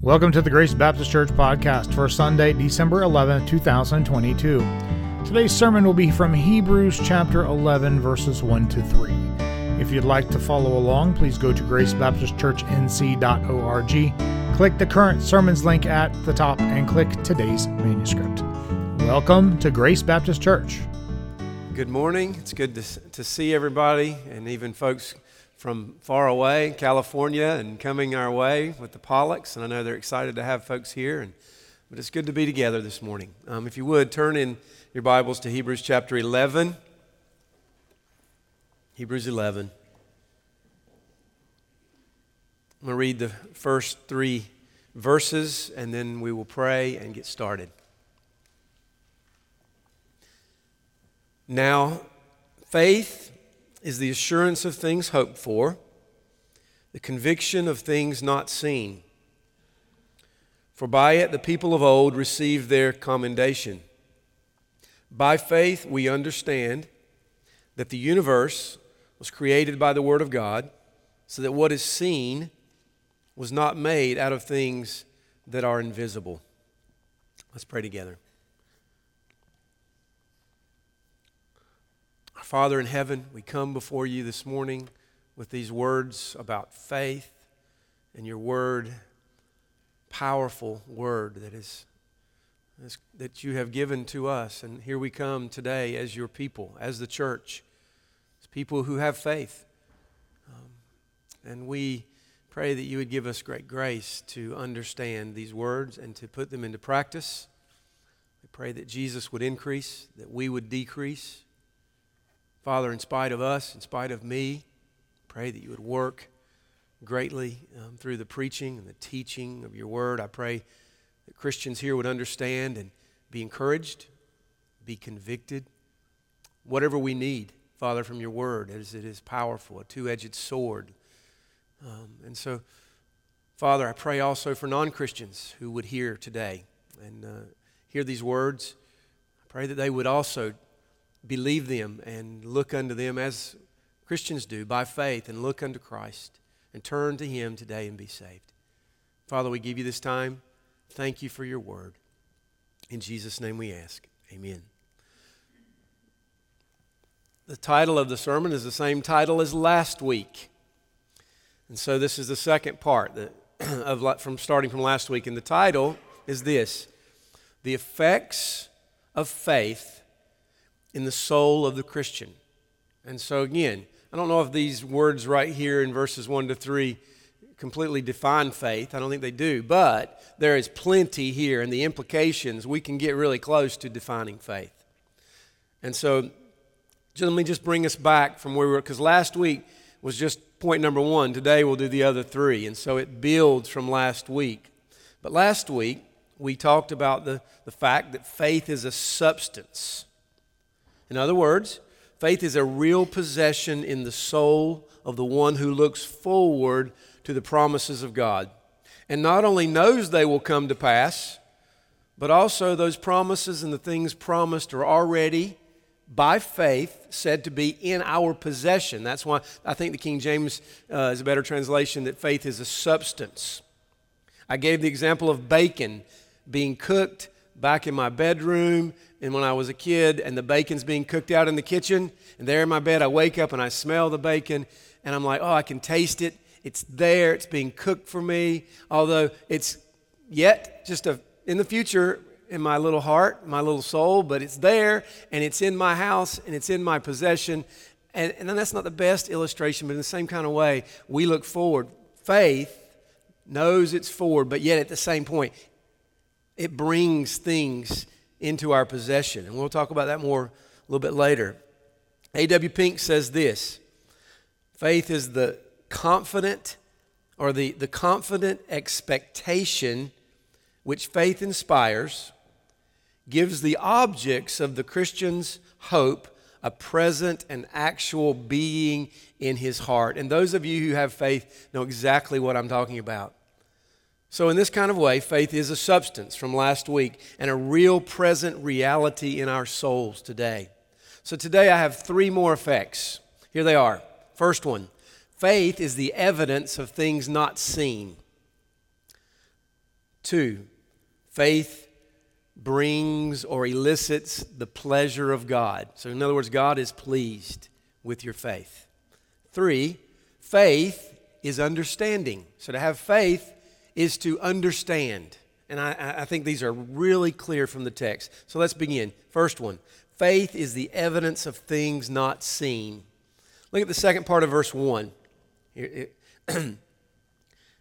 Welcome to the Grace Baptist Church podcast for Sunday, December 11, 2022. Today's sermon will be from Hebrews chapter 11, verses 1 to 3. If you'd like to follow along, please go to gracebaptistchurchnc.org, click the current sermons link at the top, and click today's manuscript. Welcome to Grace Baptist Church. Good morning. It's good to, to see everybody and even folks from far away, California, and coming our way with the Pollocks. And I know they're excited to have folks here. And, but it's good to be together this morning. Um, if you would, turn in your Bibles to Hebrews chapter 11. Hebrews 11. I'm going to read the first three verses, and then we will pray and get started. Now, faith is the assurance of things hoped for, the conviction of things not seen. For by it the people of old received their commendation. By faith we understand that the universe was created by the Word of God, so that what is seen was not made out of things that are invisible. Let's pray together. Father in heaven, we come before you this morning with these words about faith and your word, powerful word that is, is that you have given to us. And here we come today as your people, as the church, as people who have faith. Um, and we pray that you would give us great grace to understand these words and to put them into practice. We pray that Jesus would increase, that we would decrease Father, in spite of us, in spite of me, pray that you would work greatly um, through the preaching and the teaching of your word. I pray that Christians here would understand and be encouraged, be convicted. Whatever we need, Father, from your word, as it is powerful, a two edged sword. Um, and so, Father, I pray also for non Christians who would hear today and uh, hear these words. I pray that they would also believe them and look unto them as Christians do by faith and look unto Christ and turn to Him today and be saved. Father, we give you this time. Thank you for your word. In Jesus' name we ask. Amen. The title of the sermon is the same title as last week. And so this is the second part that, of, from starting from last week. And the title is this The Effects of Faith in the soul of the Christian. And so, again, I don't know if these words right here in verses 1 to 3 completely define faith. I don't think they do. But there is plenty here, and the implications, we can get really close to defining faith. And so, let me just bring us back from where we were, because last week was just point number one. Today we'll do the other three. And so it builds from last week. But last week, we talked about the, the fact that faith is a substance. In other words, faith is a real possession in the soul of the one who looks forward to the promises of God and not only knows they will come to pass, but also those promises and the things promised are already by faith said to be in our possession. That's why I think the King James uh, is a better translation that faith is a substance. I gave the example of bacon being cooked back in my bedroom and when I was a kid, and the bacon's being cooked out in the kitchen, and there in my bed, I wake up and I smell the bacon, and I'm like, oh, I can taste it. It's there. It's being cooked for me. Although it's yet just a, in the future in my little heart, my little soul, but it's there, and it's in my house, and it's in my possession. And, and that's not the best illustration, but in the same kind of way, we look forward. Faith knows it's forward, but yet at the same point, it brings things into our possession. And we'll talk about that more a little bit later. A.W. Pink says this faith is the confident or the, the confident expectation which faith inspires, gives the objects of the Christian's hope a present and actual being in his heart. And those of you who have faith know exactly what I'm talking about. So, in this kind of way, faith is a substance from last week and a real present reality in our souls today. So, today I have three more effects. Here they are. First one faith is the evidence of things not seen. Two, faith brings or elicits the pleasure of God. So, in other words, God is pleased with your faith. Three, faith is understanding. So, to have faith is to understand. And I, I think these are really clear from the text. So, let's begin. First one faith is the evidence of things not seen. Look at the second part of verse 1. It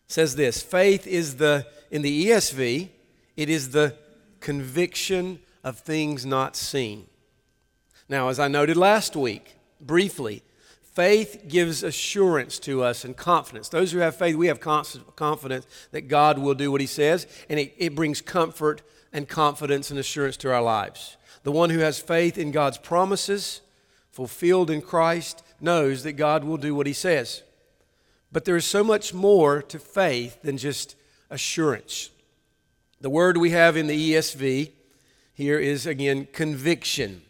says this faith is the, in the ESV, it is the conviction of things not seen. Now, as I noted last week, briefly, faith gives assurance to us and confidence. Those who have faith, we have confidence that God will do what He says, and it, it brings comfort and confidence and assurance to our lives. The one who has faith in God's promises, fulfilled in Christ, knows that God will do what He says. But there is so much more to faith than just assurance. The word we have in the ESV here is again conviction.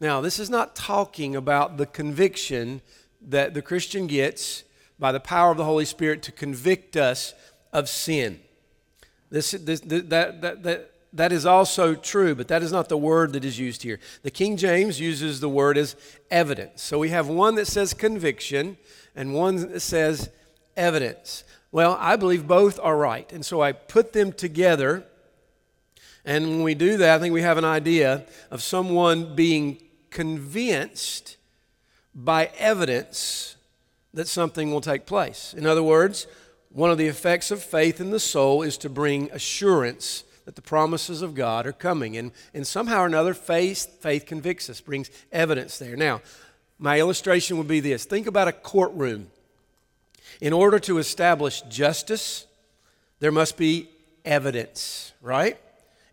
Now, this is not talking about the conviction that the Christian gets by the power of the Holy Spirit to convict us of sin. This, this, that, that, that, that is also true, but that is not the word that is used here. The King James uses the word as evidence. So we have one that says conviction and one that says evidence. Well, I believe both are right. And so I put them together. And when we do that, I think we have an idea of someone being convinced by evidence that something will take place. In other words, one of the effects of faith in the soul is to bring assurance that the promises of God are coming. And, and somehow or another, faith, faith convicts us, brings evidence there. Now, my illustration would be this think about a courtroom. In order to establish justice, there must be evidence, right?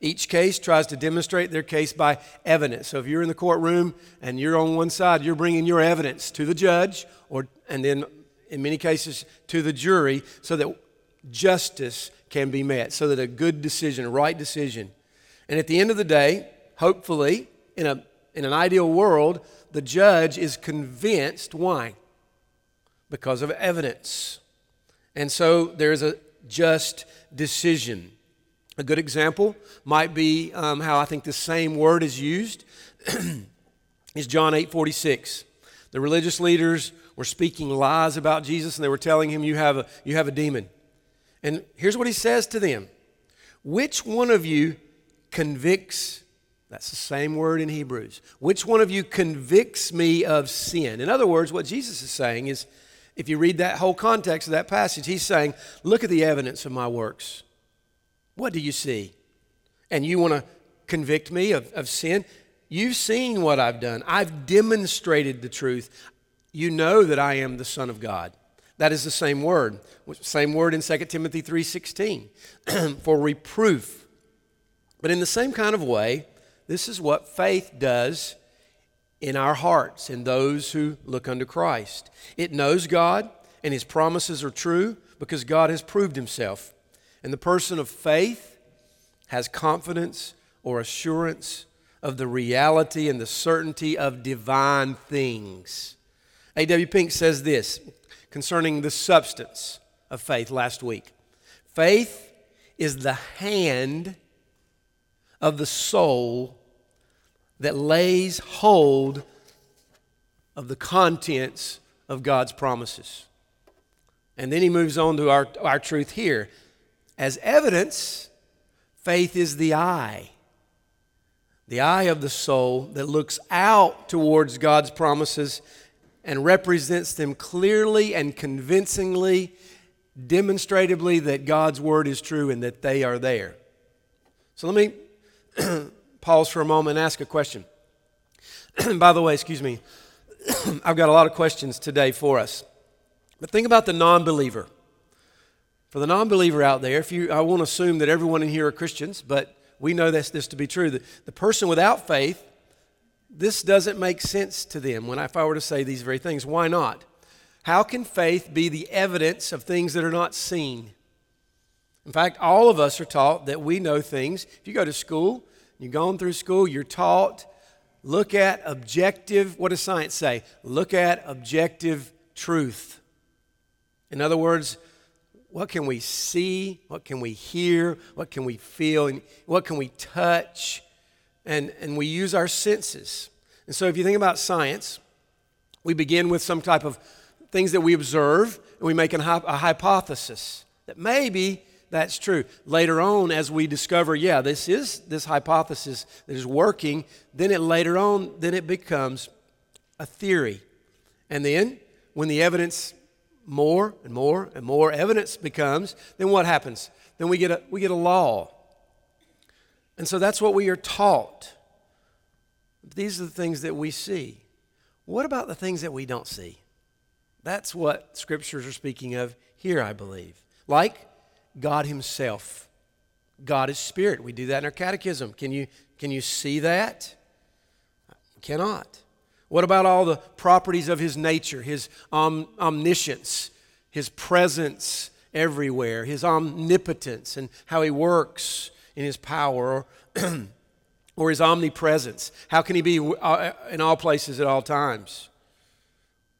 Each case tries to demonstrate their case by evidence. So if you're in the courtroom and you're on one side, you're bringing your evidence to the judge, or and then in many cases to the jury, so that justice can be met, so that a good decision, a right decision. And at the end of the day, hopefully, in, a, in an ideal world, the judge is convinced. Why? Because of evidence. And so there's a just decision. A good example might be um, how I think the same word is used is John 8 46. The religious leaders were speaking lies about Jesus and they were telling him, You have a, you have a demon. And here's what he says to them Which one of you convicts? That's the same word in Hebrews. Which one of you convicts me of sin? In other words, what Jesus is saying is, if you read that whole context of that passage, he's saying, Look at the evidence of my works. What do you see? And you want to convict me of, of sin? You've seen what I've done. I've demonstrated the truth. You know that I am the Son of God. That is the same word. Same word in 2 Timothy 3:16 for reproof. But in the same kind of way, this is what faith does in our hearts in those who look unto Christ. It knows God and his promises are true because God has proved himself. And the person of faith has confidence or assurance of the reality and the certainty of divine things. A.W. Pink says this concerning the substance of faith last week. Faith is the hand of the soul that lays hold of the contents of God's promises. And then he moves on to our, our truth here. As evidence, faith is the eye, the eye of the soul that looks out towards God's promises and represents them clearly and convincingly, demonstratively that God's word is true and that they are there. So let me pause for a moment and ask a question. By the way, excuse me, I've got a lot of questions today for us. But think about the non believer. For the non believer out there, if you, I won't assume that everyone in here are Christians, but we know this, this to be true. The, the person without faith this doesn't make sense to them when I, if I were to say these very things. Why not? How can faith be the evidence of things that are not seen? In fact, all of us are taught that we know things. If you go to school, you've gone through school, you're taught look at objective, what does science say? Look at objective truth. In other words, what can we see? What can we hear? What can we feel? And what can we touch? And, and we use our senses. And so if you think about science, we begin with some type of things that we observe, and we make an, a hypothesis that maybe that's true. Later on, as we discover, yeah, this is this hypothesis that is working, then it later on, then it becomes a theory. And then when the evidence more and more and more evidence becomes, then what happens? Then we get a, we get a law. And so that's what we are taught. These are the things that we see. What about the things that we don't see? That's what scriptures are speaking of here, I believe. Like God Himself. God is spirit. We do that in our catechism. Can you, can you see that? Cannot. What about all the properties of his nature, his om- omniscience, his presence everywhere, his omnipotence, and how he works in his power, or his omnipresence? How can he be uh, in all places at all times?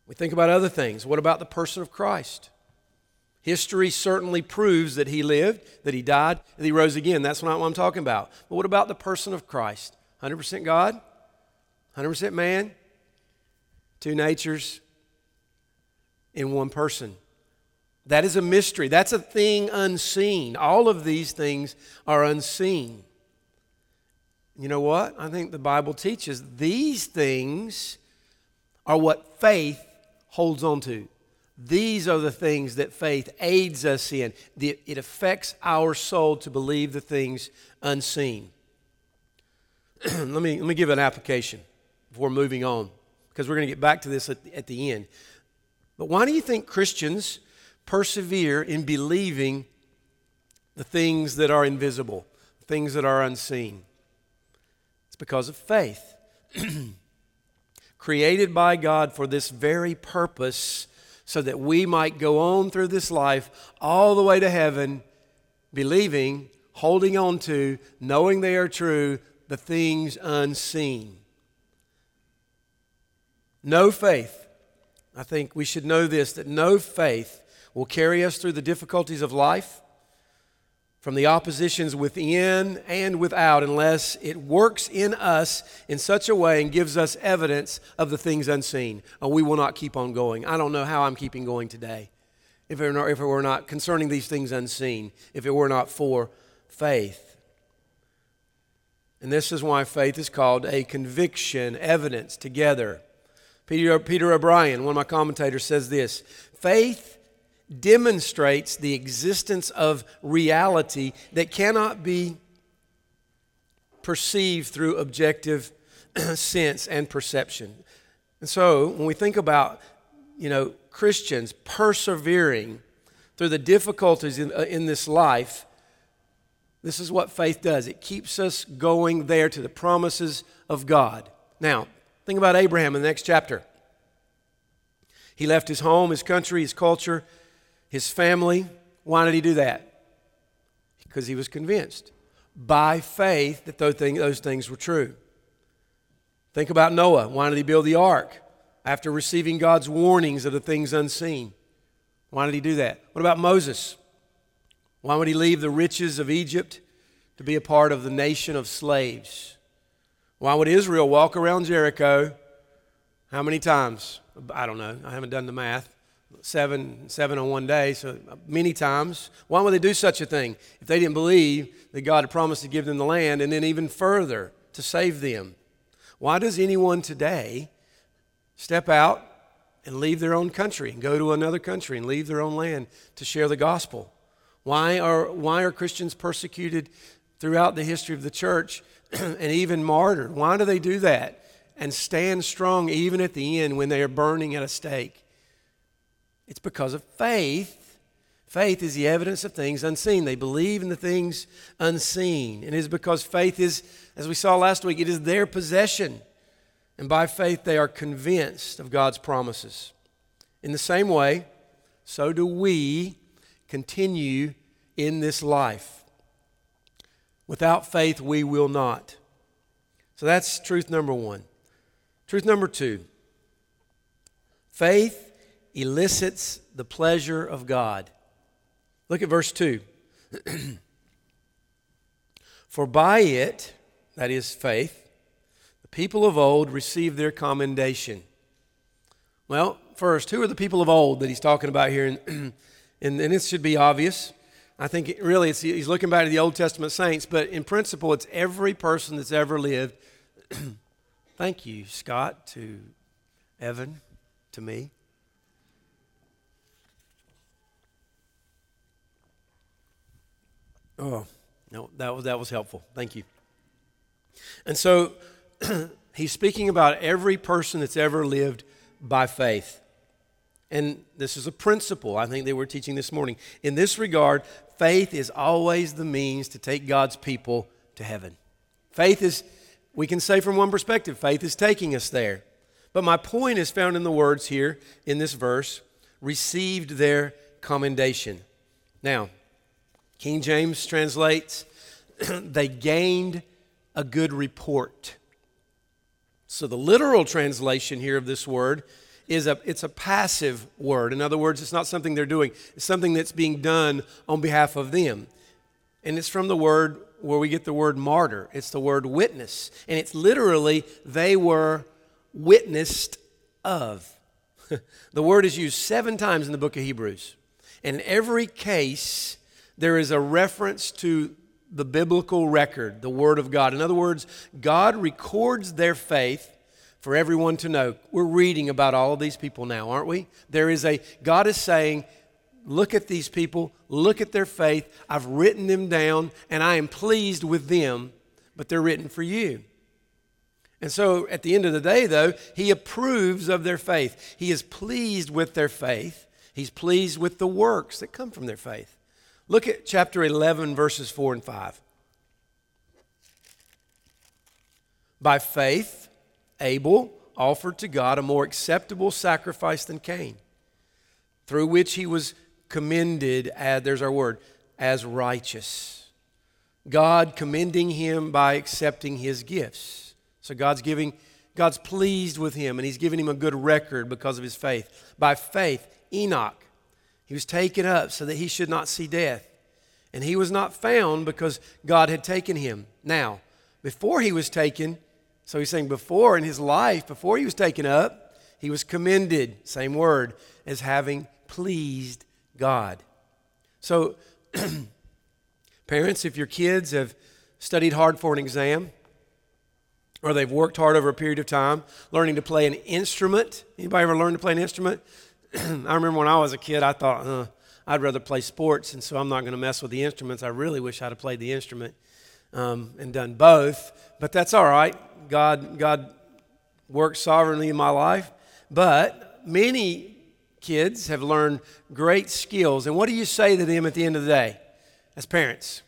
We think about other things. What about the person of Christ? History certainly proves that he lived, that he died, that he rose again. That's not what I'm talking about. But what about the person of Christ? 100% God, 100% man, two natures in one person. That is a mystery. That's a thing unseen. All of these things are unseen. You know what? I think the Bible teaches these things are what faith holds on to. These are the things that faith aids us in. It affects our soul to believe the things unseen. let, me, let me give an application before moving on because we're going to get back to this at, at the end. But why do you think Christians persevere in believing the things that are invisible, things that are unseen? It's because of faith. Created by God for this very purpose, so that we might go on through this life all the way to heaven, believing, holding on to, knowing they are true, the things unseen. No faith. I think we should know this that no faith will carry us through the difficulties of life, from the oppositions within and without, unless it works in us in such a way and gives us evidence of the things unseen. Oh, we will not keep on going. I don't know how I'm keeping going today if it, not, if it were not concerning these things unseen, if it were not for faith. And this is why faith is called a conviction, evidence together. Peter, Peter O'Brien, one of my commentators, says this faith demonstrates the existence of reality that cannot be perceived through objective sense and perception. And so when we think about, you know, Christians persevering through the difficulties in, uh, in this life, this is what faith does. It keeps us going there to the promises of God. Now, Think about Abraham in the next chapter. He left his home, his country, his culture, his family. Why did he do that? Because he was convinced by faith that those things, were true. Think about Noah. Why did he build the ark? After receiving God's warnings of the things unseen. Why did he do that? What about Moses? Why would he leave the riches of Egypt to be a part of the nation of slaves? Why would Israel walk around Jericho how many times? I don't know. I haven't done the math. Seven, seven on one day, so many times. Why would they do such a thing if they didn't believe that God had promised to give them the land and then even further to save them? Why does anyone today step out and leave their own country and go to another country and leave their own land to share the gospel? Why are, why are Christians persecuted throughout the history of the church and even martyred. Why do they do that? And stand strong even at the end when they are burning at a stake. It's because of faith. Faith is the evidence of things unseen. They believe in the things unseen. And it is because faith is, as we saw last week, it is their possession. And by faith, they are convinced of God's promises. In the same way, so do we continue in this life. Without faith, we will not. So that's truth number one. Truth number two faith elicits the pleasure of God. Look at verse 2. For by it, that is faith, the people of old received their commendation. Well, first, who are the people of old that he's talking about here? and, and this should be obvious. I think it, really he's looking back to the Old Testament saints, but in principle, it's every person that's ever lived. Thank you, Scott, to Evan, to me. Oh, no, that was, that was helpful. Thank you. And so he's speaking about every person that's ever lived by faith. And this is a principle I think they were teaching this morning. In this regard, faith is always the means to take God's people to heaven. Faith is, we can say from one perspective, faith is taking us there. But my point is found in the words here in this verse received their commendation. Now, King James translates, they gained a good report. So the literal translation here of this word is a it's a passive word. In other words, it's not something they're doing. It's something that's being done on behalf of them. And it's from the word where we get the word martyr. It's the word witness. And it's literally they were witnessed of. the word is used 7 times in the book of Hebrews. And in every case there is a reference to the biblical record, the Word of God. In other words, God records their faith for everyone to know. We're reading about all of these people now, aren't we? There is a, God is saying, look at these people, look at their faith. I've written them down, and I am pleased with them, but they're written for you. And so at the end of the day, though, He approves of their faith. He is pleased with their faith, He's pleased with the works that come from their faith. Look at chapter 11, verses 4 and 5. By faith, Abel offered to God a more acceptable sacrifice than Cain, through which he was commended, as, there's our word, as righteous. God commending him by accepting his gifts. So God's giving, God's pleased with him, and he's giving him a good record because of his faith. By faith, Enoch he was taken up so that he should not see death. And he was not found because God had taken him. Now, before he was taken, so he's saying before in his life, before he was taken up, he was commended, same word, as having pleased God. So, parents, if your kids have studied hard for an exam, or they've worked hard over a period of time learning to play an instrument. Anybody ever learn to play an instrument? I remember when I was a kid, I thought, uh, I'd rather play sports, and so I'm not going to mess with the instruments. I really wish I'd have played the instrument um, and done both, but that's all right. God, God works sovereignly in my life. But many kids have learned great skills. And what do you say to them at the end of the day as parents?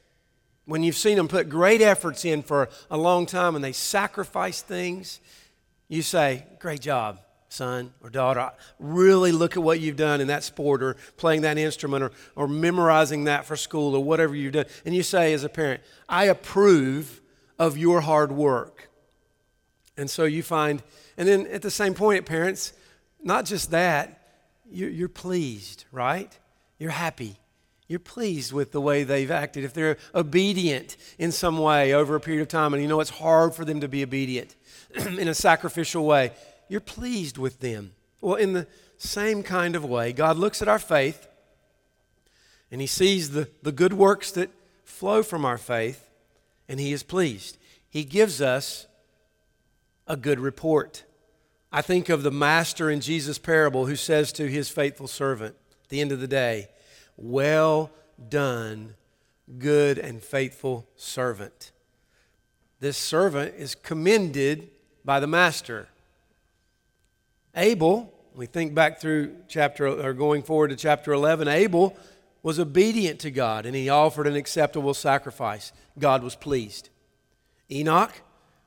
When you've seen them put great efforts in for a long time and they sacrifice things, you say, Great job son or daughter, really look at what you've done in that sport or playing that instrument or, or memorizing that for school or whatever you've done. And you say, as a parent, I approve of your hard work. And so you find, and then at the same point, parents, not just that, you're, you're pleased, right? You're happy. You're pleased with the way they've acted. If they're obedient in some way over a period of time, and you know it's hard for them to be obedient in a sacrificial way, you're pleased with them. Well, in the same kind of way, God looks at our faith and He sees the, the good works that flow from our faith, and He is pleased. He gives us a good report. I think of the master in Jesus' parable who says to his faithful servant at the end of the day, Well done, good and faithful servant. This servant is commended by the master. Abel, we think back through chapter, or going forward to chapter 11, Abel was obedient to God and he offered an acceptable sacrifice. God was pleased. Enoch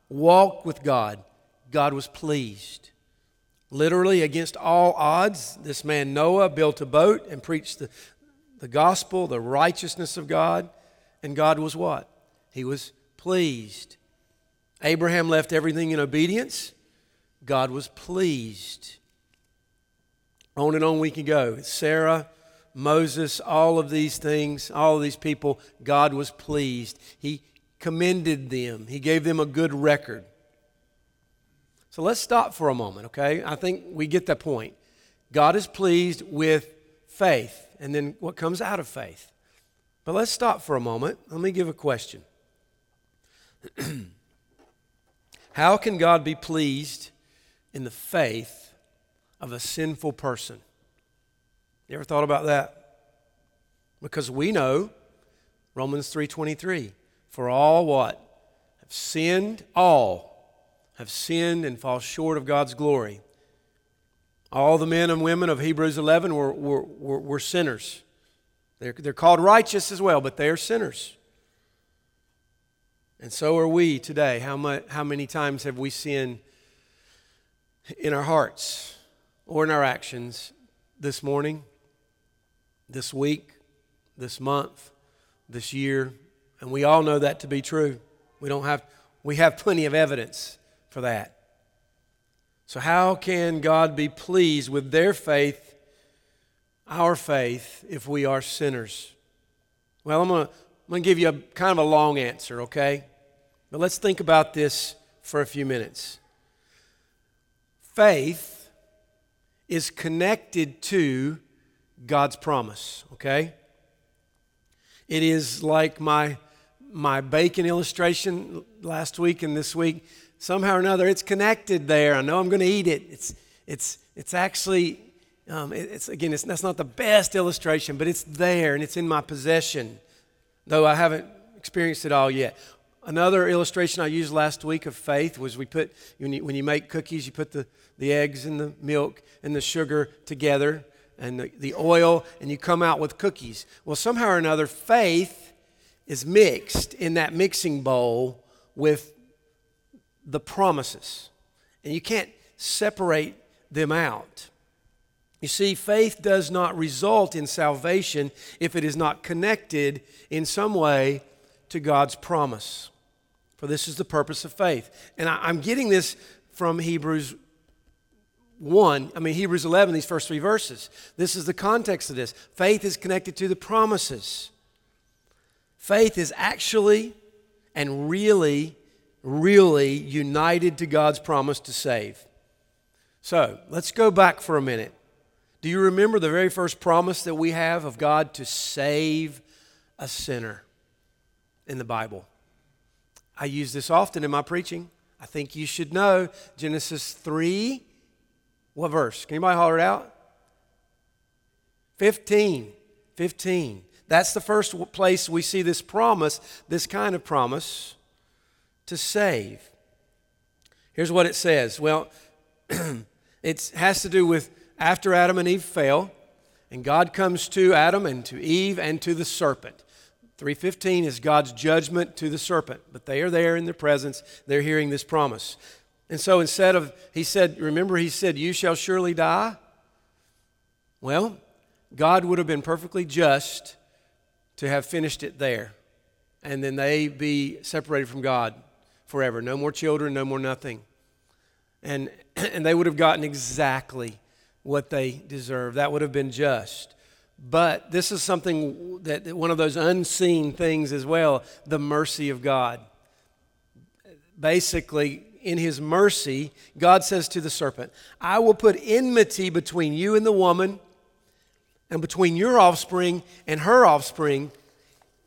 walked with God. God was pleased. Literally, against all odds, this man Noah built a boat and preached the, the gospel, the righteousness of God, and God was what? He was pleased. Abraham left everything in obedience God was pleased. On and on we can go. Sarah, Moses, all of these things, all of these people, God was pleased. He commended them, He gave them a good record. So let's stop for a moment, okay? I think we get the point. God is pleased with faith, and then what comes out of faith. But let's stop for a moment. Let me give a question. How can God be pleased in the faith of a sinful person? You ever thought about that? Because we know Romans 3:23, for all what have sinned, all have sinned and fall short of God's glory. All the men and women of Hebrews 11 were, were, were, were sinners. They're, they're called righteous as well, but they are sinners. And so are we today. How, much, how many times have we sinned in our hearts or in our actions this morning, this week, this month, this year? And we all know that to be true. We don't have we have plenty of evidence for that. So how can God be pleased with their faith our faith if we are sinners? Well, I'm to I'm to give you a kind of a long answer, okay? But let's think about this for a few minutes. Faith is connected to God's promise, okay? It is like my my bacon illustration last week and this week. Somehow or another, it's connected there. I know I'm going to eat it. It's it's it's actually um, it's again, it's, that's not the best illustration, but it's there and it's in my possession, though I haven't experienced it all yet. Another illustration I used last week of faith was we put, when you, when you make cookies, you put the, the eggs and the milk and the sugar together and the, the oil, and you come out with cookies. Well, somehow or another, faith is mixed in that mixing bowl with the promises. And you can't separate them out. You see, faith does not result in salvation if it is not connected in some way to God's promise. For this is the purpose of faith. And I, am getting this from Hebrews 1, I mean, Hebrews 11, these first three verses. This is the context of this. Faith is connected to the promises. Faith is actually and really, really united to God's promise to save. So let's go back for a minute do you remember the very first promise that we have of God to save a sinner in the Bible? I use this often in my preaching. I think you should know Genesis 3. What verse? Can anybody holler it out? 15. 15. That's the first place we see this promise, this kind of promise to save. Here's what it says. Well, it has to do with after Adam and Eve fell, and God comes to Adam and to Eve and to the serpent. 315 is God's judgment to the serpent, but they are there in their presence. They're hearing this promise. And so instead of, he said, remember, he said, You shall surely die? Well, God would have been perfectly just to have finished it there. And then they be separated from God forever. No more children, no more nothing. And, and they would have gotten exactly what they deserve. That would have been just. But this is something that one of those unseen things as well the mercy of God. Basically, in his mercy, God says to the serpent, I will put enmity between you and the woman, and between your offspring and her offspring.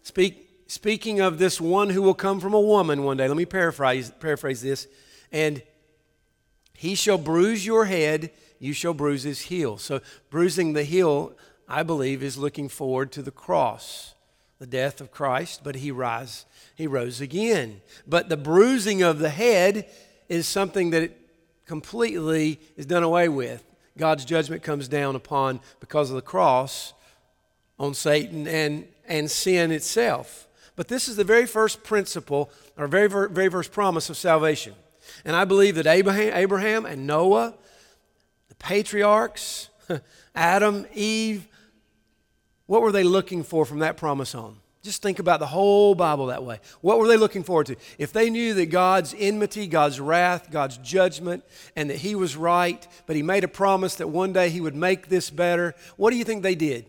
Speak, speaking of this one who will come from a woman one day, let me paraphrase, paraphrase this. And he shall bruise your head, you shall bruise his heel. So, bruising the heel, I believe, is looking forward to the cross, the death of Christ, but he rise, he rose again. But the bruising of the head is something that completely is done away with. God's judgment comes down upon because of the cross on Satan and, and sin itself. But this is the very first principle, or very, very first promise of salvation. And I believe that Abraham, Abraham and Noah the patriarchs, Adam, Eve, what were they looking for from that promise on? Just think about the whole Bible that way. What were they looking forward to? If they knew that God's enmity, God's wrath, God's judgment, and that He was right, but He made a promise that one day He would make this better, what do you think they did?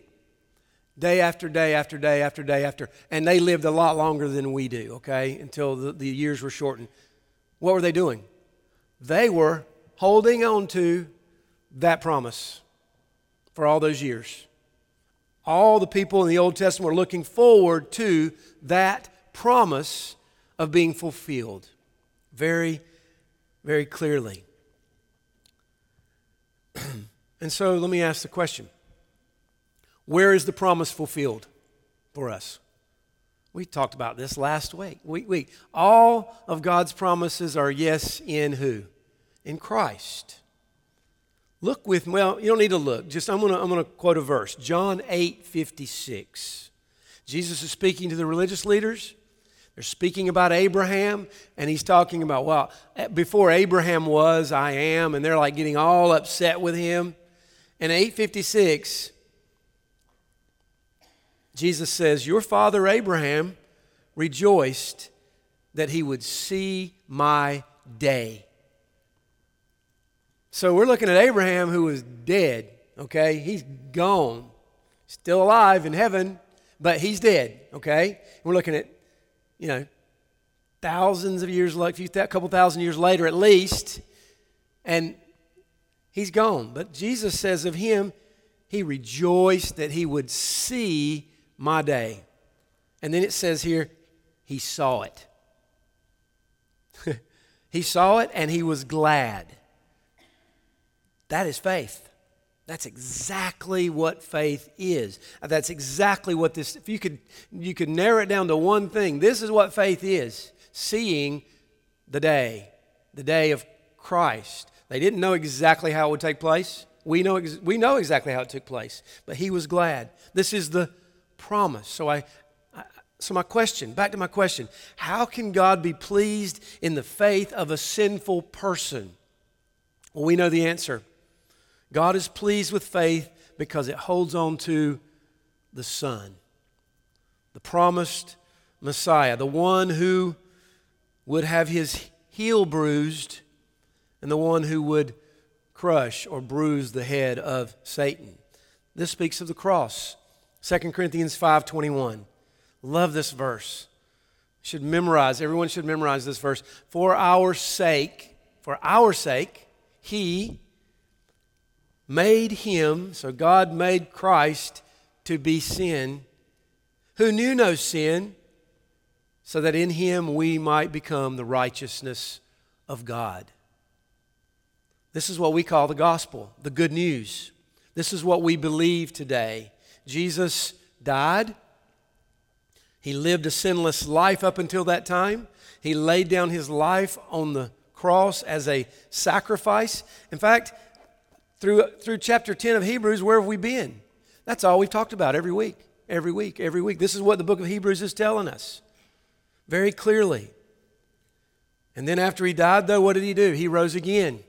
day after day after day after day after, and they lived a lot longer than we do, okay, until the, the years were shortened. What were they doing? They were holding on to that promise for all those years. All the people in the Old Testament were looking forward to that promise of being fulfilled very, very clearly. and so let me ask the question where is the promise fulfilled for us? We talked about this last week. We, we, all of God's promises are yes in who? In Christ. Look with me. well, you don't need to look. Just I'm gonna I'm gonna quote a verse. John 8, 56. Jesus is speaking to the religious leaders. They're speaking about Abraham, and he's talking about, well, eh, before Abraham was, I am, and they're like getting all upset with him. And 856, Jesus says, Your father Abraham rejoiced that he would see my day. So we're looking at Abraham who was dead, okay? He's gone. Still alive in heaven, but he's dead, okay? We're looking at, you know, thousands of years, like a couple thousand years later at least, and he's gone. But Jesus says of him, he rejoiced that he would see my day. And then it says here, he saw it. he saw it and he was glad. That is faith. That's exactly what faith is. That's exactly what this if you could you could narrow it down to one thing. This is what faith is. Seeing the day, the day of Christ. They didn't know exactly how it would take place. We know, we know exactly how it took place, but he was glad. This is the promise. So I, I, so my question, back to my question, how can God be pleased in the faith of a sinful person? Well, we know the answer. God is pleased with faith because it holds on to the Son, the promised Messiah, the one who would have his heel bruised and the one who would crush or bruise the head of Satan. This speaks of the cross. 2 Corinthians 5:21. Love this verse. Should memorize, everyone should memorize this verse. For our sake, for our sake, he made him, so God made Christ to be sin, who knew no sin, so that in him we might become the righteousness of God. This is what we call the gospel, the good news. This is what we believe today. Jesus died. He lived a sinless life up until that time. He laid down his life on the cross as a sacrifice. In fact, through, through chapter 10 of Hebrews, where have we been? That's all we've talked about every week, every week, every week. This is what the book of Hebrews is telling us very clearly. And then after he died, though, what did he do? He rose again.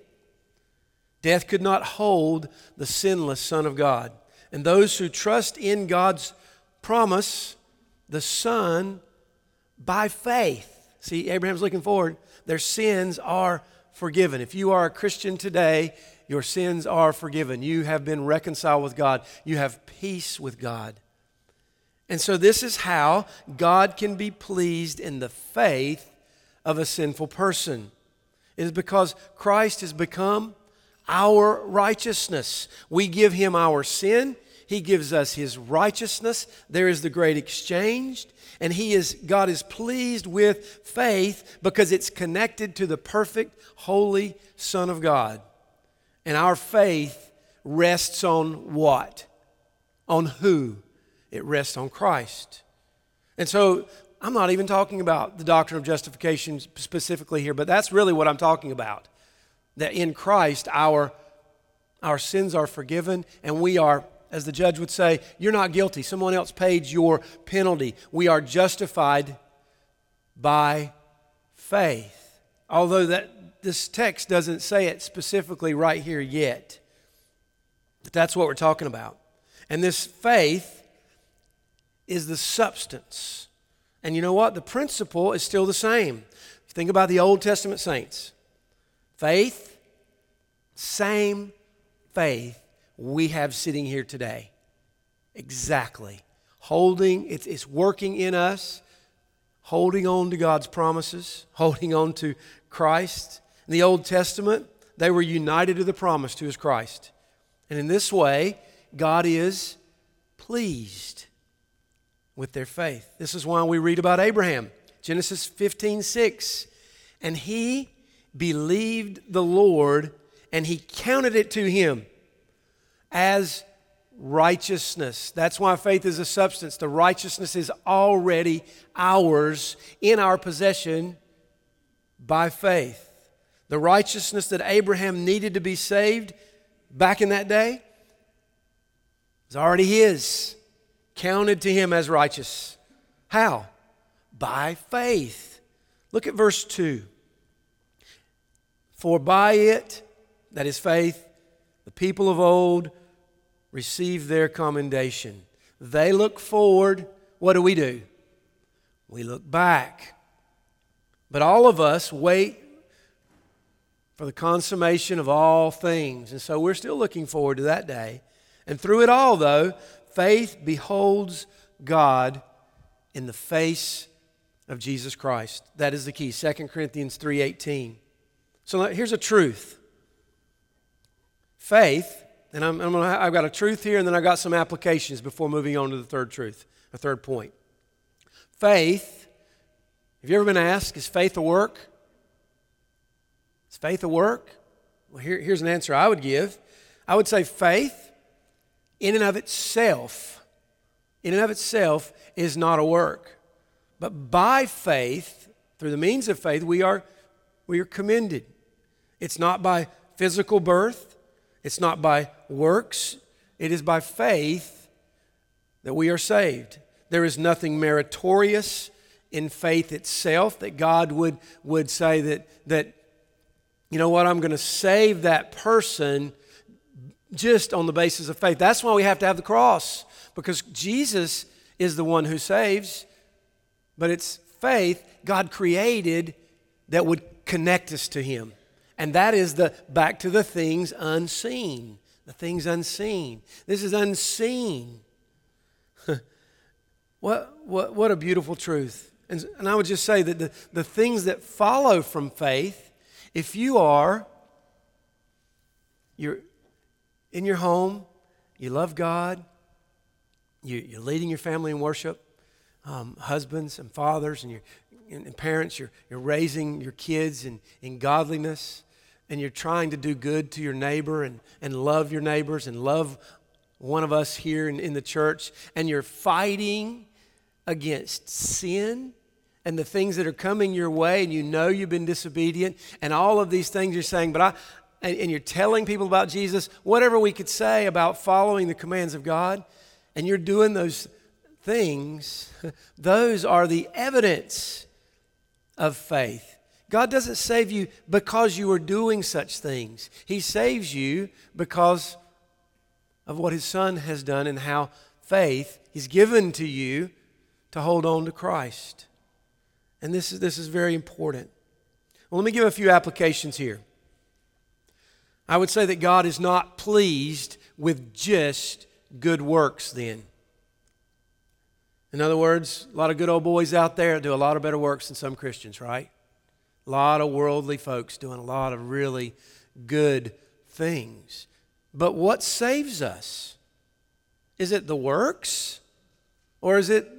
Death could not hold the sinless Son of God. And those who trust in God's promise, the Son, by faith. See, Abraham's looking forward. Their sins are forgiven. If you are a Christian today, your sins are forgiven. You have been reconciled with God, you have peace with God. And so, this is how God can be pleased in the faith of a sinful person. It is because Christ has become our righteousness. We give him our sin, he gives us His righteousness. There is the great exchange. And he is, God is pleased with faith because it's connected to the perfect, holy Son of God. And our faith rests on what? On who? It rests on Christ. And so I'm not even talking about the doctrine of justification specifically here, but that's really what I'm talking about. That in Christ, our, our sins are forgiven and we are as the judge would say, you're not guilty. Someone else paid your penalty. We are justified by faith. Although that this text doesn't say it specifically right here yet. But that's what we're talking about. And this faith is the substance. And you know what? The principle is still the same. Think about the Old Testament saints. Faith, same faith we have sitting here today. Exactly. holding, it's, it's working in us, holding on to God's promises, holding on to Christ. In the Old Testament, they were united to the promise to his Christ. And in this way, God is pleased with their faith. This is why we read about Abraham. Genesis 15, 6. And he believed the Lord, and he counted it to him as righteousness. That's why faith is a substance. The righteousness is already ours in our possession by faith. The righteousness that Abraham needed to be saved back in that day is already his, counted to him as righteous. How? By faith. Look at verse 2. For by it, that is faith, the people of old received their commendation. They look forward. What do we do? We look back. But all of us wait for the consummation of all things. And so we're still looking forward to that day. And through it all, though, faith beholds God in the face of Jesus Christ. That is the key. 2 Corinthians 3:18. So here's a truth. Faith, and I'm, I'm I've got a truth here, and then I've got some applications before moving on to the third truth, a third point. Faith, have you ever been asked, is faith a work? Is faith a work? Well, here, here's an answer I would give. I would say faith, in and of itself, in and of itself, is not a work. But by faith, through the means of faith, we are, we are commended. It's not by physical birth, it's not by works, it is by faith that we are saved. There is nothing meritorious in faith itself that God would, would say that, that you know what, I'm going to save that person just on the basis of faith. That's why we have to have the cross, because Jesus is the one who saves, but it's faith God created that would connect us to Him. And that is the back to the things unseen. The things unseen. This is unseen. what, what, what a beautiful truth. And, and I would just say that the, the things that follow from faith if you are, you're in your home, you love God, you, are leading your family in worship, um, husbands and fathers and, your, and parents, you're, you're raising your kids in, in godliness, and you're trying to do good to your neighbor and, and love your neighbors and love one of us here in, in the church, and you're fighting against sin and the things that are coming your way, and you know you've been disobedient, and all of these things you're saying, but I, and, and, you're telling people about Jesus, whatever we could say about following the commands of God, and you're doing those things, those are the evidence of faith. God doesn't save you because you are doing such things, He saves you because of what His Son has done and how faith is given to you to hold on to Christ. And this is, this is very important. Well, let me give a few applications here. I would say that God is not pleased with just good works, then. In other words, a lot of good old boys out there do a lot of better works than some Christians, right? A lot of worldly folks doing a lot of really good things. But what saves us? Is it the works? Or is it,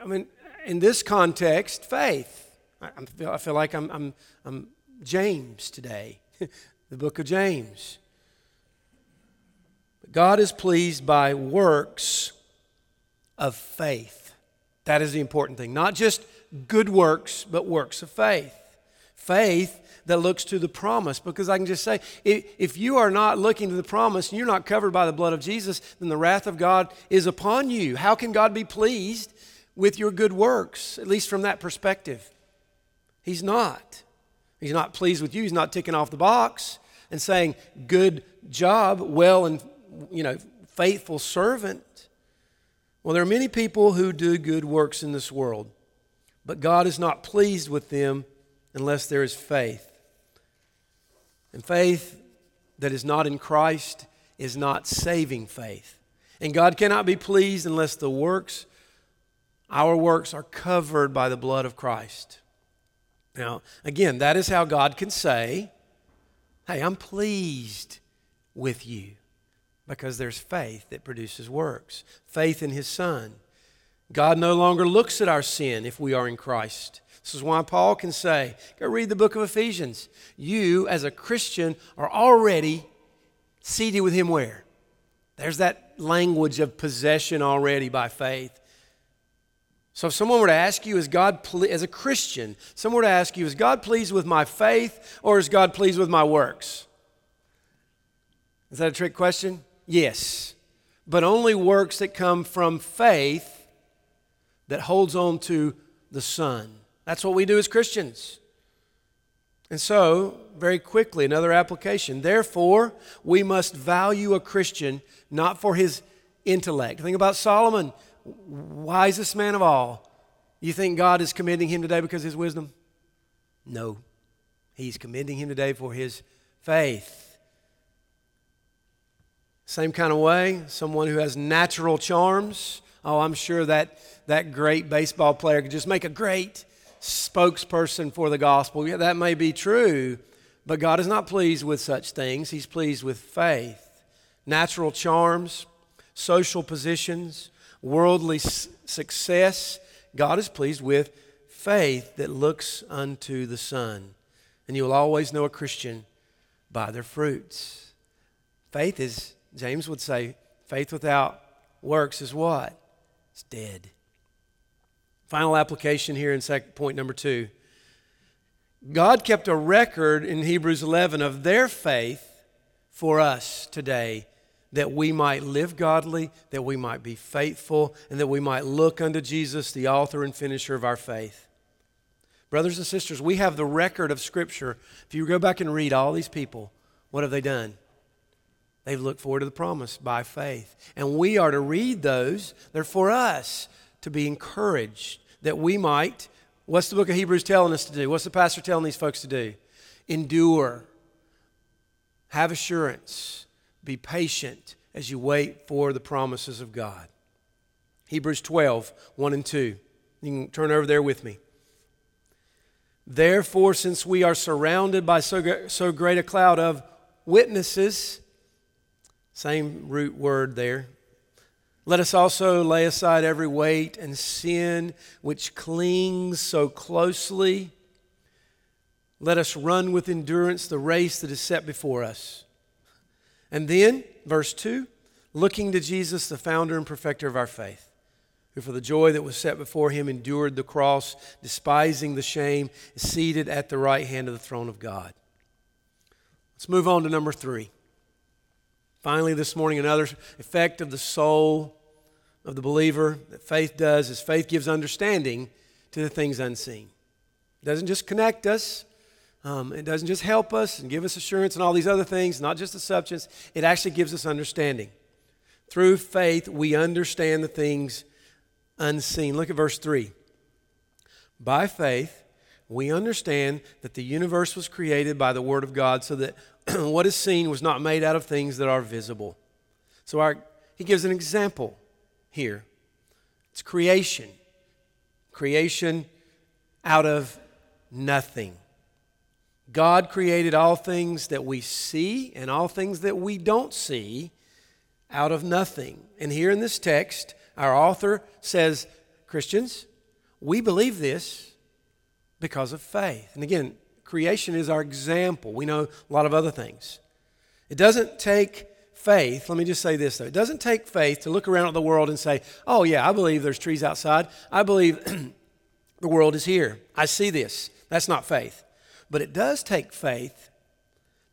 I mean, in this context, faith. I, feel, I feel like I'm, I'm, I'm James today, the book of James. God is pleased by works of faith. That is the important thing. Not just good works, but works of faith. Faith that looks to the promise. Because I can just say, if you are not looking to the promise and you're not covered by the blood of Jesus, then the wrath of God is upon you. How can God be pleased with your good works, at least from that perspective. He's not. He's not pleased with you. He's not ticking off the box and saying, Good job, well and you know, faithful servant. Well, there are many people who do good works in this world, but God is not pleased with them unless there is faith. And faith that is not in Christ is not saving faith. And God cannot be pleased unless the works, our works, are covered by the blood of Christ. Now, again, that is how God can say, Hey, I'm pleased with you because there's faith that produces works, faith in His Son. God no longer looks at our sin if we are in Christ. This is why Paul can say, go read the book of Ephesians. You, as a Christian, are already seated with Him where? There's that language of possession already by faith. So if someone were to ask you, is God, ple- as a Christian, someone were to ask you, is God pleased with my faith or is God pleased with my works? Is that a trick question? Yes. But only works that come from faith that holds on to the Son. That's what we do as Christians. And so, very quickly, another application. Therefore, we must value a Christian not for his intellect. Think about Solomon, wisest man of all. You think God is commending him today because of his wisdom? No. He's commending him today for his faith. Same kind of way, someone who has natural charms. Oh, I'm sure that that great baseball player could just make a great spokesperson for the gospel. Yeah, that may be true, but God is not pleased with such things. He's pleased with faith natural charms, social positions, worldly success. God is pleased with faith that looks unto the Son. And you will always know a Christian by their fruits. Faith is, James would say, faith without works is what? It's dead. Final application here in second point number two. God kept a record in Hebrews 11 of their faith for us today that we might live godly, that we might be faithful, and that we might look unto Jesus, the author and finisher of our faith. Brothers and sisters, we have the record of Scripture. If you go back and read all these people, what have they done? They've looked forward to the promise by faith. And we are to read those. They're for us to be encouraged that we might. What's the book of Hebrews telling us to do? What's the pastor telling these folks to do? Endure, have assurance, be patient as you wait for the promises of God. Hebrews 12, 1 and 2. You can turn over there with me. Therefore, since we are surrounded by so, so great a cloud of witnesses, same root word there, let us also lay aside every weight and sin which clings so closely. Let us run with endurance the race that is set before us and then, verse 2 looking to Jesus, the founder and perfecter of our faith, who for the joy that was set before him endured the cross, despising the shame, is seated at the right hand of the throne of God. Let's move on to number three. Finally, this morning, another effect of the soul of the believer that faith does is faith gives understanding to the things unseen. It doesn't just connect us, um, it doesn't just help us and give us assurance and all these other things, not just the substance, it actually gives us understanding. Through faith, we understand the things unseen. Look at verse 3. By faith, we understand that the universe was created by the Word of God so that what is seen was not made out of things that are visible. So our, he gives an example here it's creation. Creation out of nothing. God created all things that we see and all things that we don't see out of nothing. And here in this text, our author says, Christians, we believe this because of faith. And again, creation is our example. We know a lot of other things. It doesn't take faith, let me just say this though. It doesn't take faith to look around at the world and say, oh, yeah, I believe there's trees outside. I believe the world is here. I see this. That's not faith. But it does take faith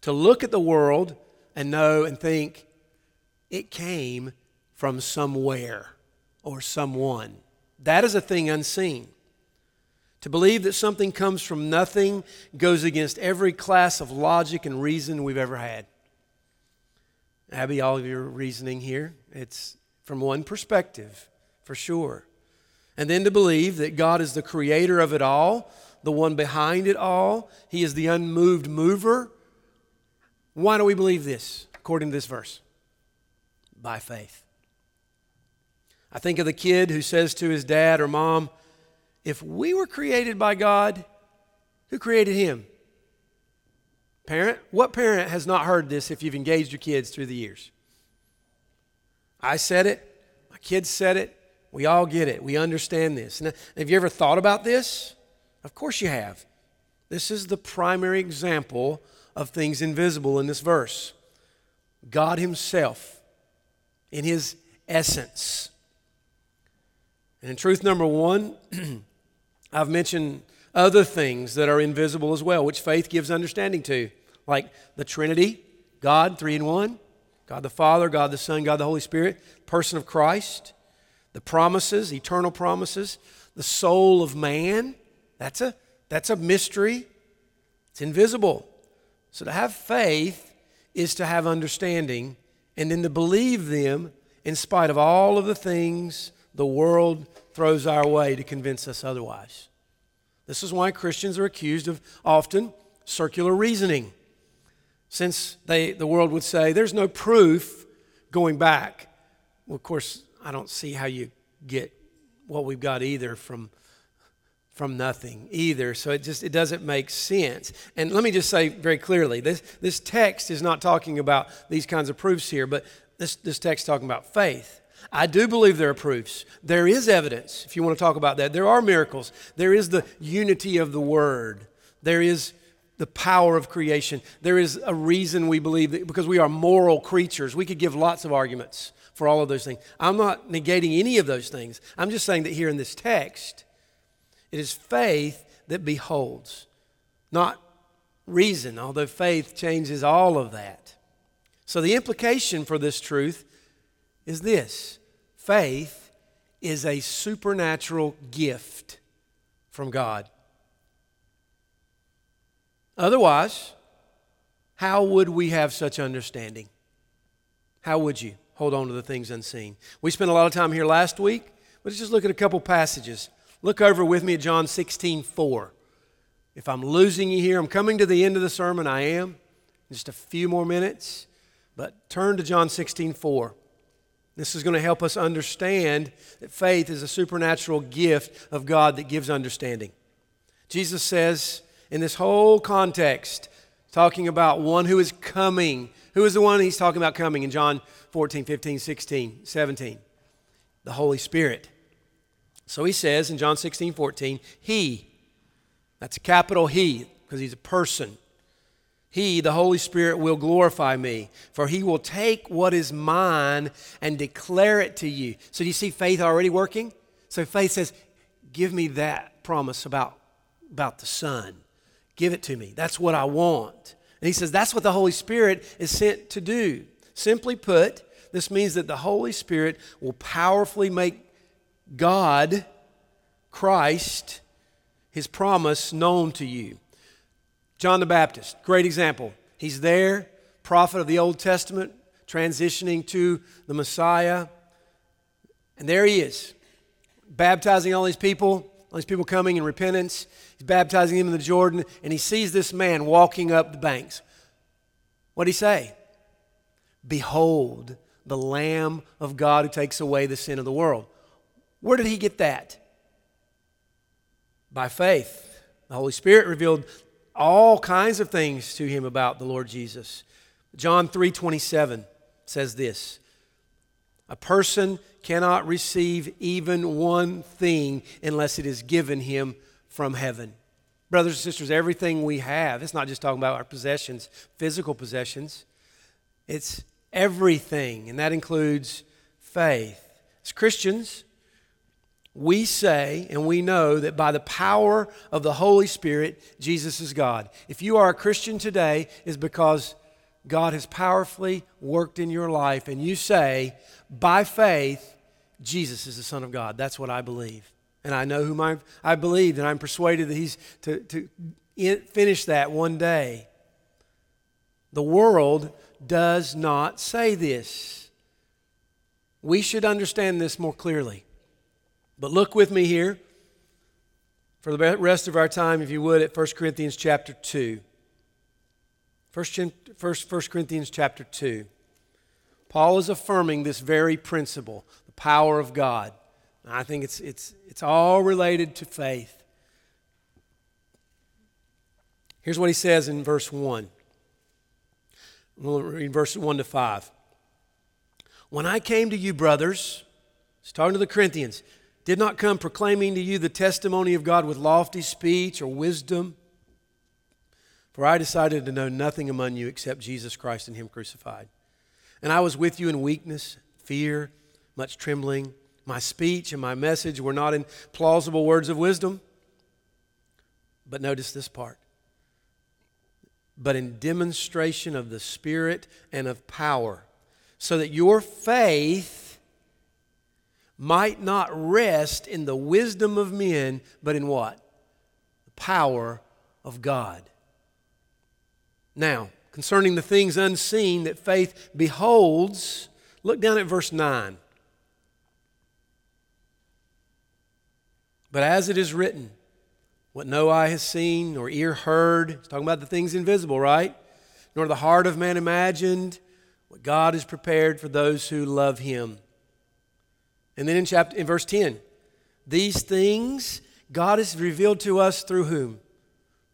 to look at the world and know and think it came from somewhere or someone. That is a thing unseen. To believe that something comes from nothing goes against every class of logic and reason we've ever had. Abby, all of your reasoning here, it's from one perspective, for sure. And then to believe that God is the creator of it all, the one behind it all. He is the unmoved mover. Why do we believe this, according to this verse? By faith. I think of the kid who says to his dad or mom, If we were created by God, who created him? Parent, what parent has not heard this if you've engaged your kids through the years? I said it, my kids said it, we all get it. We understand this. Now, have you ever thought about this? Of course you have. This is the primary example of things invisible in this verse. God Himself, in His essence. And in truth number one, I've mentioned other things that are invisible as well, which faith gives understanding to, like the Trinity, God, three in one, God the Father, God the Son, God the Holy Spirit, person of Christ, the promises, eternal promises, the soul of man. That's a, that's a mystery. It's invisible. So to have faith is to have understanding and then to believe them in spite of all of the things the world throws our way to convince us otherwise. This is why Christians are accused of often circular reasoning. Since they, the world would say there's no proof going back. Well, of course, I don't see how you get what we've got either from from nothing either so it just it doesn't make sense and let me just say very clearly this this text is not talking about these kinds of proofs here but this this text is talking about faith I do believe there are proofs. There is evidence, if you want to talk about that. There are miracles. There is the unity of the Word. There is the power of creation. There is a reason we believe that because we are moral creatures. We could give lots of arguments for all of those things. I'm not negating any of those things. I'm just saying that here in this text, it is faith that beholds, not reason, although faith changes all of that. So the implication for this truth is this faith is a supernatural gift from God. Otherwise, how would we have such understanding? How would you? hold on to the things unseen. We spent a lot of time here last week. Let's just look at a couple passages. Look over with me at John 16, 4. If I'm losing you here, I'm coming to the end of the sermon. I am. Just a few more minutes. But turn to John 16, 4. This is going to help us understand that faith is a supernatural gift of God that gives understanding. Jesus says in this whole context, talking about one who is coming. Who is the one he's talking about coming in John 14, 15, 16, 17. The Holy Spirit. So he says in John 16, 14, He, that's a capital He, because he's a person. He, the Holy Spirit, will glorify me, for he will take what is mine and declare it to you. So do you see faith already working? So faith says, Give me that promise about, about the Son. Give it to me. That's what I want. And he says, That's what the Holy Spirit is sent to do. Simply put, this means that the Holy Spirit will powerfully make God, Christ, his promise known to you. John the Baptist, great example. He's there, prophet of the Old Testament, transitioning to the Messiah. And there he is, baptizing all these people, all these people coming in repentance. He's baptizing them in the Jordan, and he sees this man walking up the banks. What did he say? Behold, the Lamb of God who takes away the sin of the world. Where did he get that? By faith. The Holy Spirit revealed all kinds of things to him about the Lord Jesus. John 3:27 says this: A person cannot receive even one thing unless it is given him from heaven. Brothers and sisters, everything we have, it's not just talking about our possessions, physical possessions. It's everything, and that includes faith. As Christians, we say and we know that by the power of the Holy Spirit, Jesus is God. If you are a Christian today, is because God has powerfully worked in your life, and you say, by faith, Jesus is the Son of God. That's what I believe. And I know whom I, I believe, and I'm persuaded that He's to, to finish that one day. The world does not say this. We should understand this more clearly. But look with me here for the rest of our time, if you would, at 1 Corinthians chapter 2. 1 Corinthians chapter 2. Paul is affirming this very principle the power of God. I think it's, it's, it's all related to faith. Here's what he says in verse 1. We'll read verses 1 to 5. When I came to you, brothers, he's talking to the Corinthians, did not come proclaiming to you the testimony of God with lofty speech or wisdom. For I decided to know nothing among you except Jesus Christ and Him crucified. And I was with you in weakness, fear, much trembling. My speech and my message were not in plausible words of wisdom. But notice this part but in demonstration of the Spirit and of power, so that your faith might not rest in the wisdom of men, but in what? The power of God. Now, concerning the things unseen that faith beholds, look down at verse 9. But as it is written, what no eye has seen, nor ear heard. It's talking about the things invisible, right? Nor the heart of man imagined. What God has prepared for those who love him. And then in chapter in verse 10, these things God has revealed to us through whom?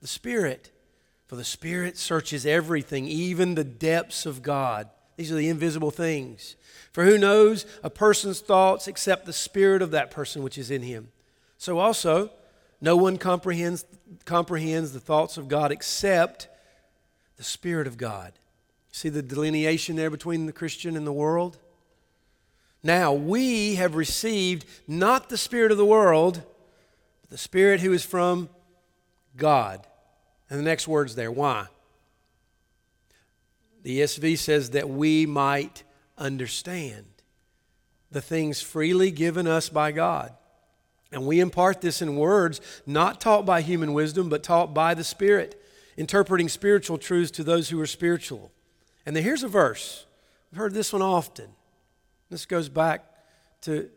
The Spirit. For the Spirit searches everything, even the depths of God. These are the invisible things. For who knows a person's thoughts except the spirit of that person which is in him? So also, no one comprehends, comprehends the thoughts of God except the Spirit of God. See the delineation there between the Christian and the world? Now, we have received not the Spirit of the world, but the Spirit who is from God. And the next word's there. Why? The ESV says that we might understand the things freely given us by God. And we impart this in words not taught by human wisdom, but taught by the Spirit, interpreting spiritual truths to those who are spiritual. And then here's a verse. I've heard this one often. This goes back to,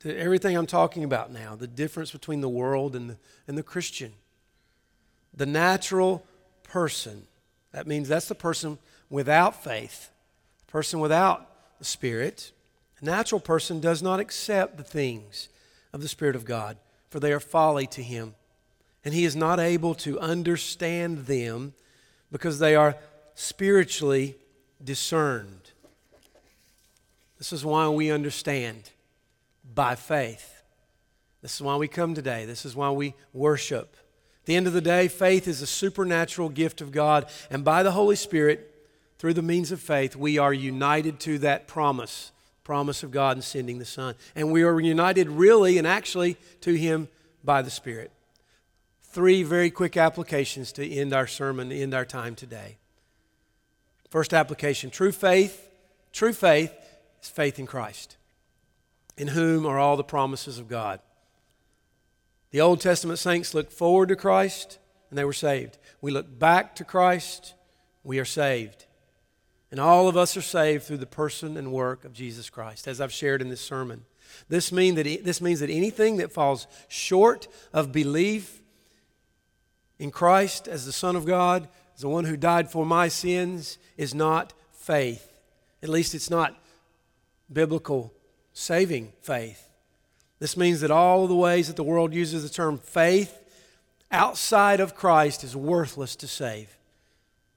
to everything I'm talking about now the difference between the world and the, and the Christian. The natural person, that means that's the person without faith, the person without the Spirit. A natural person does not accept the things of the Spirit of God, for they are folly to him. And he is not able to understand them because they are spiritually discerned. This is why we understand by faith. This is why we come today. This is why we worship. At the end of the day, faith is a supernatural gift of God, and by the Holy Spirit, through the means of faith, we are united to that promise promise of God in sending the Son. And we are united really and actually to Him by the Spirit. Three very quick applications to end our sermon, end our time today. First application true faith. True faith is faith in Christ, in whom are all the promises of God. The Old Testament saints looked forward to Christ and they were saved. We look back to Christ, we are saved. And all of us are saved through the person and work of Jesus Christ, as I've shared in this sermon. This, mean that, this means that anything that falls short of belief in Christ as the Son of God, as the one who died for my sins, is not faith. At least it's not biblical saving faith. This means that all of the ways that the world uses the term faith outside of Christ is worthless to save.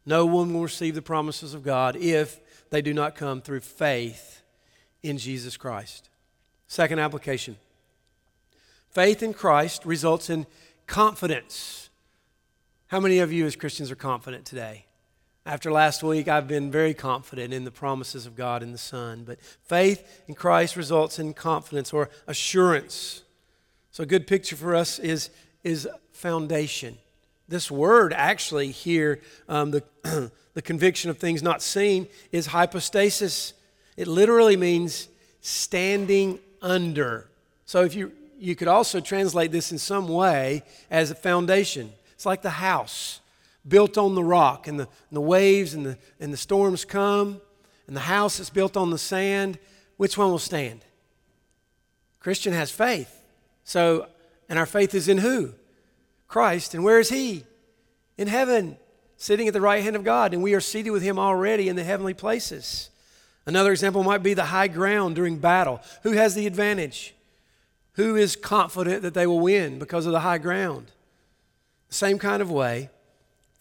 No one will receive the promises of God if they do not come through faith in Jesus Christ. Second application faith in Christ results in confidence. How many of you as Christians are confident today? After last week, I've been very confident in the promises of God and the Son. But faith in Christ results in confidence or assurance. So, a good picture for us is, is foundation. This word actually here, um, the, the conviction of things not seen, is hypostasis. It literally means standing under. So if you, you could also translate this in some way as a foundation. It's like the house built on the rock, and the, and the waves and the, and the storms come, and the house is built on the sand. Which one will stand? Christian has faith. So, and our faith is in who? Christ. And where is He? In heaven, sitting at the right hand of God. And we are seated with Him already in the heavenly places. Another example might be the high ground during battle. Who has the advantage? Who is confident that they will win because of the high ground? Same kind of way,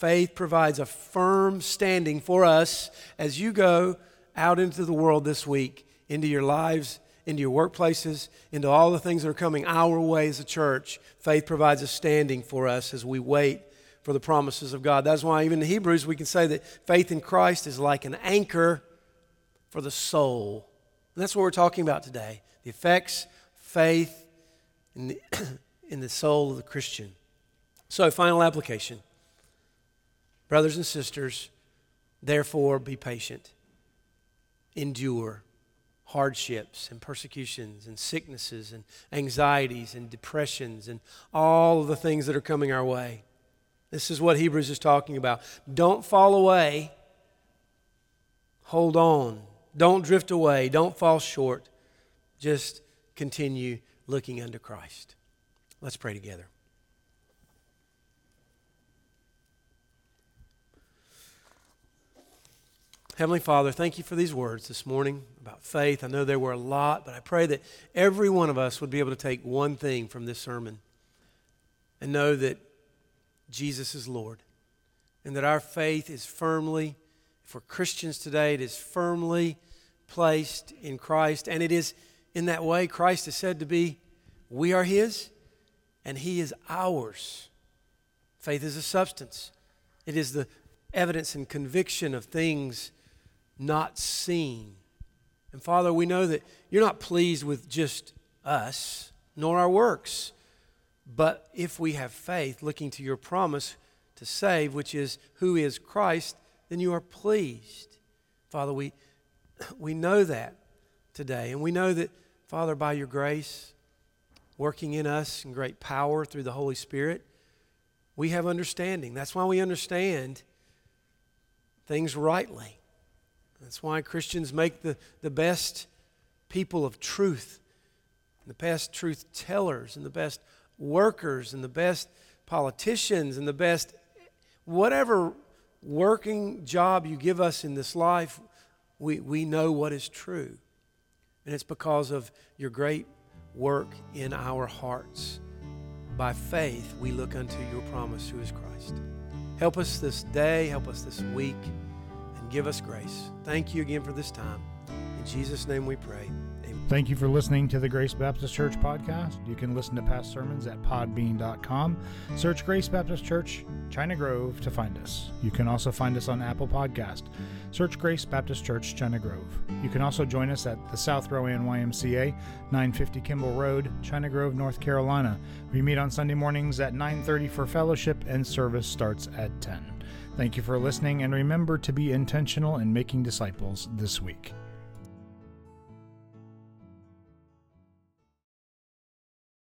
faith provides a firm standing for us as you go out into the world this week, into your lives, into your workplaces, into all the things that are coming our way as a church. Faith provides a standing for us as we wait for the promises of God. That's why, even in Hebrews, we can say that faith in Christ is like an anchor for the soul. And that's what we're talking about today the effects, faith in the, in the soul of the Christian. So, final application. Brothers and sisters, therefore be patient, endure hardships and persecutions and sicknesses and anxieties and depressions and all of the things that are coming our way. This is what Hebrews is talking about. Don't fall away. Hold on. Don't drift away. Don't fall short. Just continue looking unto Christ. Let's pray together. Heavenly Father, thank you for these words this morning about faith. I know there were a lot, but I pray that every one of us would be able to take one thing from this sermon and know that Jesus is Lord and that our faith is firmly, for Christians today, it is firmly placed in Christ. And it is in that way Christ is said to be, we are His and He is ours. Faith is a substance, it is the evidence and conviction of things not seen. And Father, we know that you're not pleased with just us, nor our works. But if we have faith, looking to your promise to save, which is who is Christ, then you are pleased. Father, we, we know that today. And we know that, Father, by your grace, working in us in great power through the Holy Spirit, we have understanding. That's why we understand things rightly. That's why Christians make the, the best people of truth, the best truth tellers, and the best workers, and the best politicians, and the best whatever working job you give us in this life, we, we know what is true. And it's because of your great work in our hearts. By faith, we look unto your promise, who is Christ. Help us this day, help us this week give us grace. Thank you again for this time. In Jesus' name we pray. Amen. Thank you for listening to the Grace Baptist Church podcast. You can listen to past sermons at podbean.com. Search Grace Baptist Church, China Grove to find us. You can also find us on Apple Podcast. Search Grace Baptist Church, China Grove. You can also join us at the South Rowan YMCA, 950 Kimball Road, China Grove, North Carolina. We meet on Sunday mornings at 9:30 for fellowship and service starts at 10. Thank you for listening, and remember to be intentional in making disciples this week.